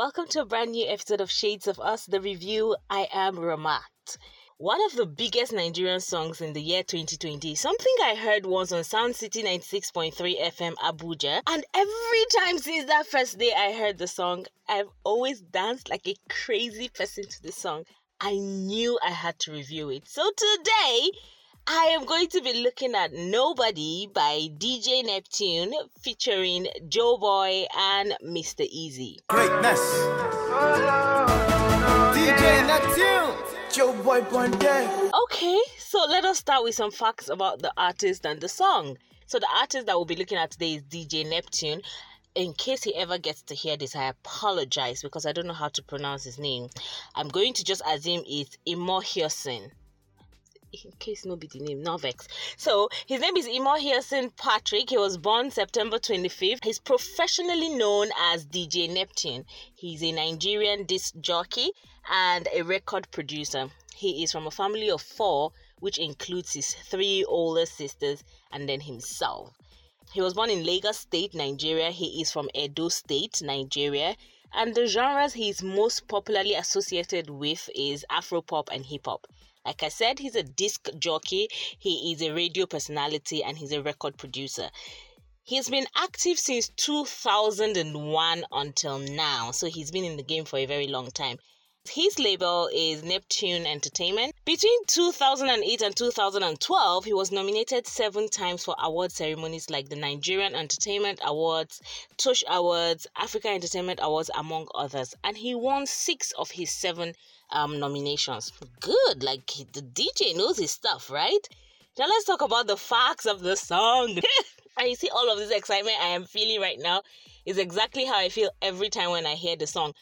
Welcome to a brand new episode of Shades of Us, the review. I am Ramat. One of the biggest Nigerian songs in the year 2020, something I heard once on Sound City 96.3 FM Abuja. And every time since that first day I heard the song, I've always danced like a crazy person to the song. I knew I had to review it. So today, I am going to be looking at Nobody by DJ Neptune featuring Joeboy and Mr. Eazi. Greatness. DJ Neptune. Joeboy Bonde. Okay, so let us start with some facts about the artist and the song. So the artist that we'll be looking at today is DJ Neptune. In case he ever gets to hear this, I apologize because I don't know how to pronounce his name. I'm going to just assume it's Imo Hyosin in case nobody name Novex. So his name is Imo Hyosin Patrick. He was born September 25th. He's professionally known as DJ Neptune. He's a Nigerian disc jockey and a record producer. He is from a family of four, which includes his three older sisters and then himself. He was born in Lagos State, Nigeria. He is from Edo State, Nigeria. And the genres he's most popularly associated with is Afropop and hip hop. Like I said, he's a disc jockey, he is a radio personality, and he's a record producer. He's been active since 2001 until now, so he's been in the game for a very long time. His label is Neptune Entertainment. Between 2008 and 2012, he was nominated seven times for award ceremonies like the Nigerian Entertainment Awards, Tush Awards, Africa Entertainment Awards, among others. And he won six of his seven um, nominations. Good, like the DJ knows his stuff, right? Now let's talk about the facts of the song. and you see, all of this excitement I am feeling right now is exactly how I feel every time when I hear the song.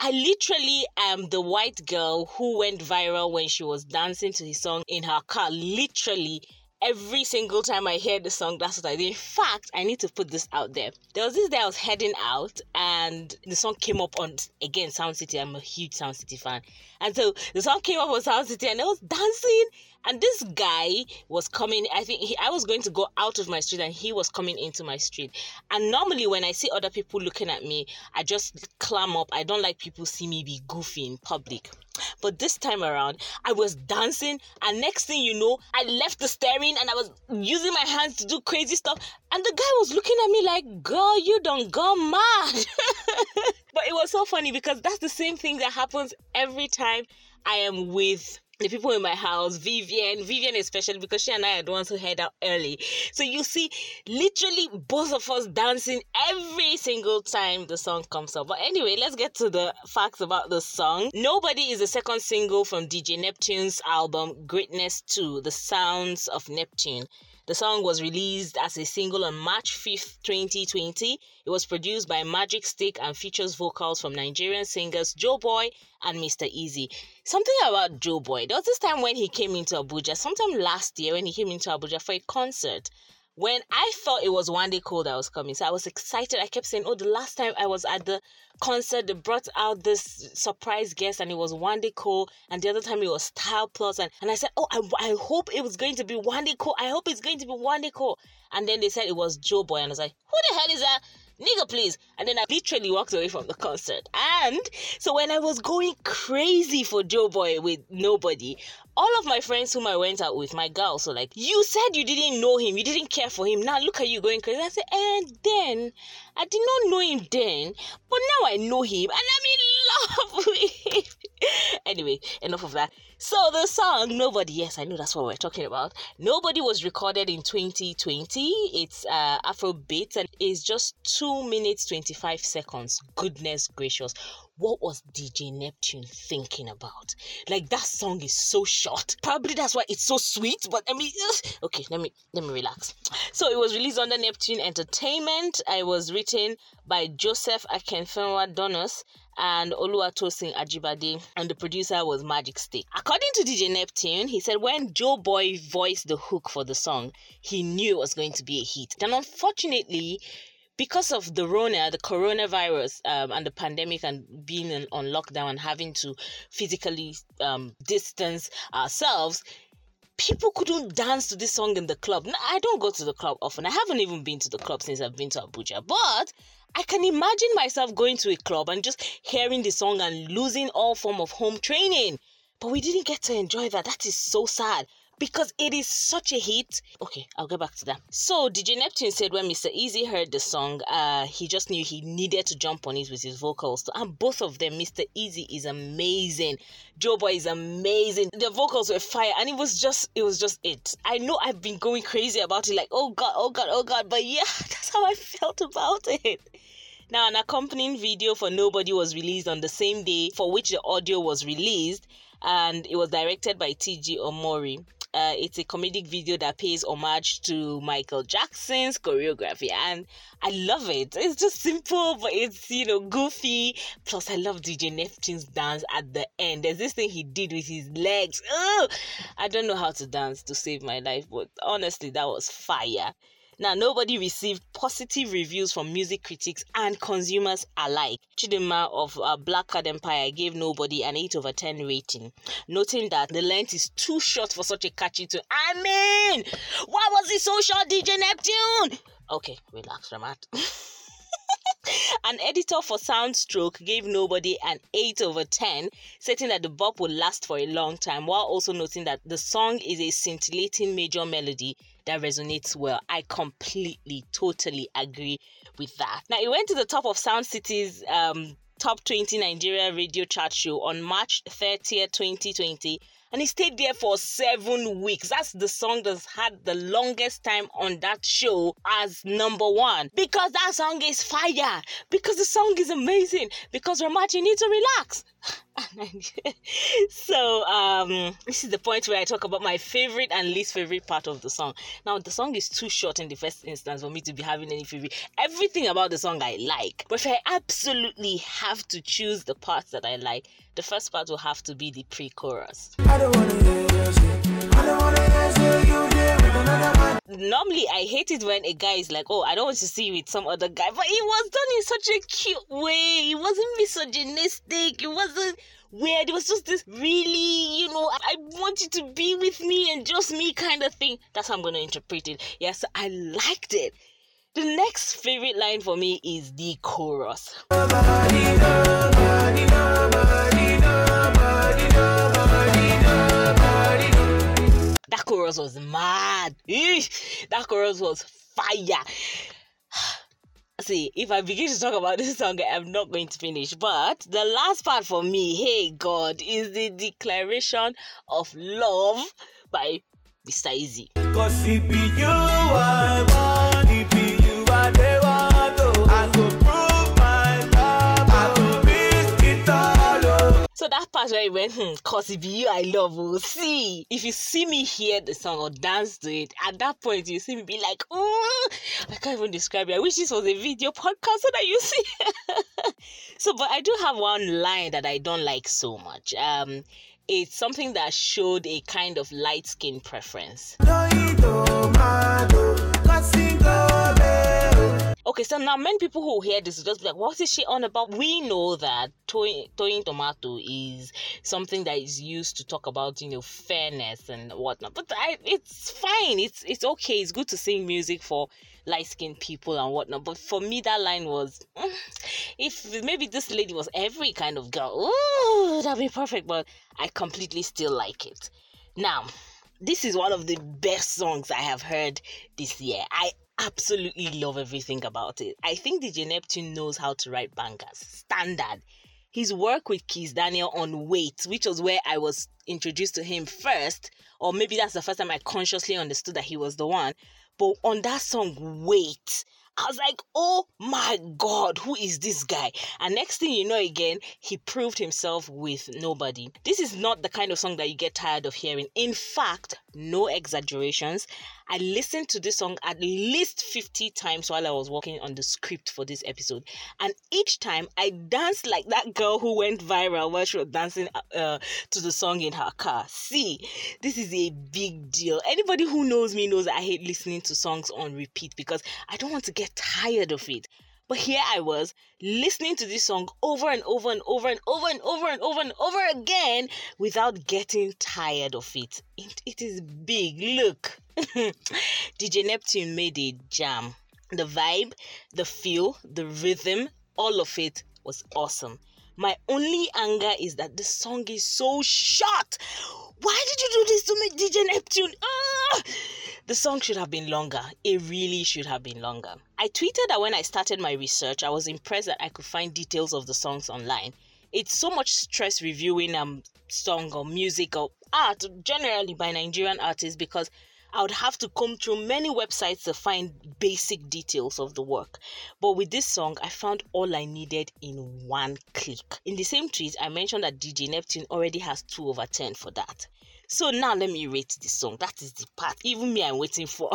I literally am the white girl who went viral when she was dancing to his song in her car. Literally, every single time I hear the song, that's what I do. In fact, I need to put this out there. There was this day I was heading out and the song came up on again Sound City. I'm a huge Sound City fan. And so the song came up on Sound City and I was dancing and this guy was coming i think he, i was going to go out of my street and he was coming into my street and normally when i see other people looking at me i just clam up i don't like people see me be goofy in public but this time around, I was dancing, and next thing you know, I left the steering and I was using my hands to do crazy stuff. And the guy was looking at me like, Girl, you don't go mad. but it was so funny because that's the same thing that happens every time I am with the people in my house, Vivian, Vivian especially because she and I are the ones who head out early. So you see, literally both of us dancing every single time the song comes up. But anyway, let's get to the facts about the song. Nobody is the second single from DJ Neptune's album Greatness 2, The Sounds of Neptune. The song was released as a single on March 5th, 2020. It was produced by Magic Stick and features vocals from Nigerian singers Joeboy and Mr. Eazi. Something about Joeboy. There was this time when he came into Abuja, sometime last year when he came into Abuja for a concert when I thought it was Wande Coal I was coming, so I was excited. I kept saying, "Oh, the last time I was at the concert, they brought out this surprise guest, and it was Wande Coal, and the other time it was Styl-Plus, and and I said, "Oh, I, I hope it was going to be Wande Coal. I hope it's going to be Wande Coal." And then they said it was Joeboy. and I was like, "Who the hell is that?" Nigga, please. And then I literally walked away from the concert. And so when I was going crazy for Joeboy with nobody, all of my friends whom I went out with, my girls, were like, You said you didn't know him, you didn't care for him. Now look at you going crazy. I said, And then I did not know him then, but now I know him and I'm in love with him. anyway, enough of that. So the song Nobody, yes, I know that's what we're talking about. Nobody was recorded in 2020. It's uh Afrobeat and is just 2 minutes 25 seconds. Goodness gracious. What was DJ Neptune thinking about? Like that song is so short. Probably that's why it's so sweet, but I mean okay, let me let me relax. So it was released under Neptune Entertainment. I was written by Joseph Akinfenwa-Donus and Oluwatosin Ajibade, and the producer was Magic Stick. According to DJ Neptune, he said when Joeboy voiced the hook for the song, he knew it was going to be a hit. And unfortunately, because of the Rona, the coronavirus, um, and the pandemic, and being in, on lockdown and having to physically um, distance ourselves, people couldn't dance to this song in the club. Now, I don't go to the club often. I haven't even been to the club since I've been to Abuja. But I can imagine myself going to a club and just hearing the song and losing all form of home training. But we didn't get to enjoy that. That is so sad because it is such a hit. Okay, I'll go back to that. So DJ Neptune said when Mr. Eazi heard the song, uh, he just knew he needed to jump on it with his vocals. And both of them, Mr. Eazi is amazing. Joeboy is amazing. The vocals were fire, and it was just, it was just it. I know I've been going crazy about it, like oh god, oh god, oh god, but yeah, that's how I felt about it. Now, an accompanying video for Nobody was released on the same day for which the audio was released, and it was directed by TG Omori. Uh, it's a comedic video that pays homage to Michael Jackson's choreography, and I love it. It's just simple, but it's you know goofy. Plus, I love DJ Neptune's dance at the end. There's this thing he did with his legs. Ugh! I don't know how to dance to save my life, but honestly, that was fire. Now, nobody received positive reviews from music critics and consumers alike. Chidinma of uh, Black Card Empire gave Nobody an 8 over 10 rating, noting that the length is too short for such a catchy tune. I mean, why was it so short, DJ Neptune? Okay, relax, Ramat. An editor for Soundstroke gave Nobody an 8 over 10, stating that the bop would last for a long time, while also noting that the song is a scintillating major melody that resonates well. I completely, totally agree with that. Now, it went to the top of Sound City's um, top 20 Nigeria radio chart show on March 30th, 2020 and he stayed there for seven weeks. That's the song that's had the longest time on that show as number one because that song is fire, because the song is amazing, because Ramati needs to relax. so um this is the point where i talk about my favorite and least favorite part of the song. Now the song is too short in the first instance for me to be having any favorite everything about the song i like but if i absolutely have to choose the parts that i like the first part will have to be the pre-chorus Normally, I hate it when a guy is like, "Oh, I don't want to see you with some other guy," but it was done in such a cute way. It wasn't misogynistic. It wasn't weird. It was just this really, you know, I want you to be with me and just me kind of thing. That's how I'm going to interpret it. Yes, I liked it. The next favorite line for me is the chorus. Nobody, nobody, nobody. Chorus was mad. Eesh, that chorus was fire. See, if I begin to talk about this song, I'm not going to finish. But the last part for me, hey God, is the declaration of love by Mr. Eazi. Cause it be you I want, So that where he went, hmm, cause be you I love, oh, see. If you see me hear the song or dance to it, at that point you see me be like, oh, I can't even describe it. I wish this was a video podcast so that you see. so, but I do have one line that I don't like so much. Um, it's something that showed a kind of light skin preference. Okay, so now many people who hear this just be like, what is she on about? We know that toy, tomato is something that is used to talk about, you know, fairness and whatnot. But I, it's fine. It's it's okay. It's good to sing music for light skinned people and whatnot. But for me, that line was, mm, if maybe this lady was every kind of girl, ooh, that'd be perfect. But I completely still like it. Now, this is one of the best songs I have heard this year. I absolutely love everything about it. I think DJ Neptune knows how to write bangers. Standard. His work with Kiss Daniel on Wait, which was where I was introduced to him first, or maybe that's the first time I consciously understood that he was the one. But on that song, Wait, I was like, oh my God, who is this guy? And next thing you know, again, he proved himself with nobody. This is not the kind of song that you get tired of hearing. In fact, no exaggerations. I listened to this song at least 50 times while I was working on the script for this episode. And each time I danced like that girl who went viral while she was dancing uh, to the song in her car. See, this is a big deal. Anybody who knows me knows I hate listening to songs on repeat because I don't want to get tired of it. But here I was listening to this song over and over and over and over and over and over and over again without getting tired of it. It, it is big. Look. DJ Neptune made a jam. The vibe, the feel, the rhythm, all of it was awesome. My only anger is that the song is so short. Why did you do this to me, DJ Neptune? Ah! The song should have been longer. It really should have been longer. I tweeted that when I started my research, I was impressed that I could find details of the songs online. It's so much stress reviewing um song or music or art generally by Nigerian artists because I would have to comb through many websites to find basic details of the work. But with this song, I found all I needed in one click. In the same tweet, I mentioned that DJ Neptune already has 2 over 10 for that. So now let me rate this song. That is the part even me I'm waiting for.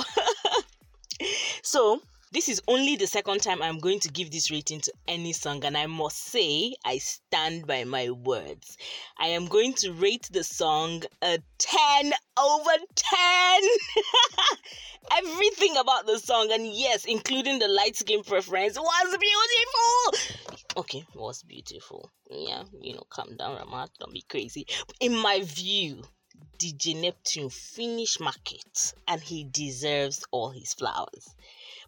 so this is only the second time I'm going to give this rating to any song, and I must say, I stand by my words. I am going to rate the song a 10 over 10. Everything about the song, and yes, including the light skin preference, was beautiful. Okay, was beautiful. Yeah, you know, calm down, Ramat, don't be crazy. In my view, DJ Neptune finish market and he deserves all his flowers.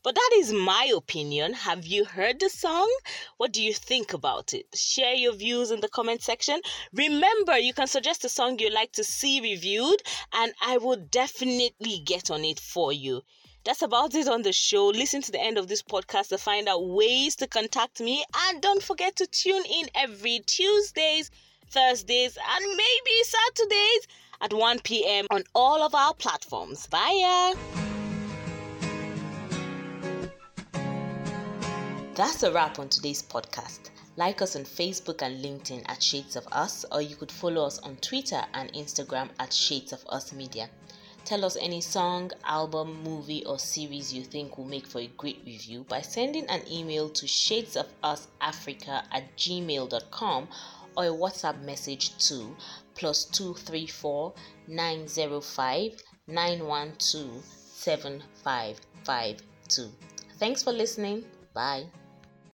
But that is my opinion. Have you heard the song? What do you think about it? Share your views in the comment section. Remember, you can suggest a song you'd like to see reviewed, and I will definitely get on it for you. That's about it on the show. Listen to the end of this podcast to find out ways to contact me, and don't forget to tune in every Tuesdays, Thursdays, and maybe Saturdays at 1 p.m. on all of our platforms. Bye. That's a wrap on today's podcast. Like us on Facebook and LinkedIn at Shades of Us, or you could follow us on Twitter and Instagram at Shades of Us Media. Tell us any song, album, movie, or series you think will make for a great review by sending an email to shadesofussafrica at gmail.com or a WhatsApp message to plus 234 905 912 7552. Thanks for listening. Bye.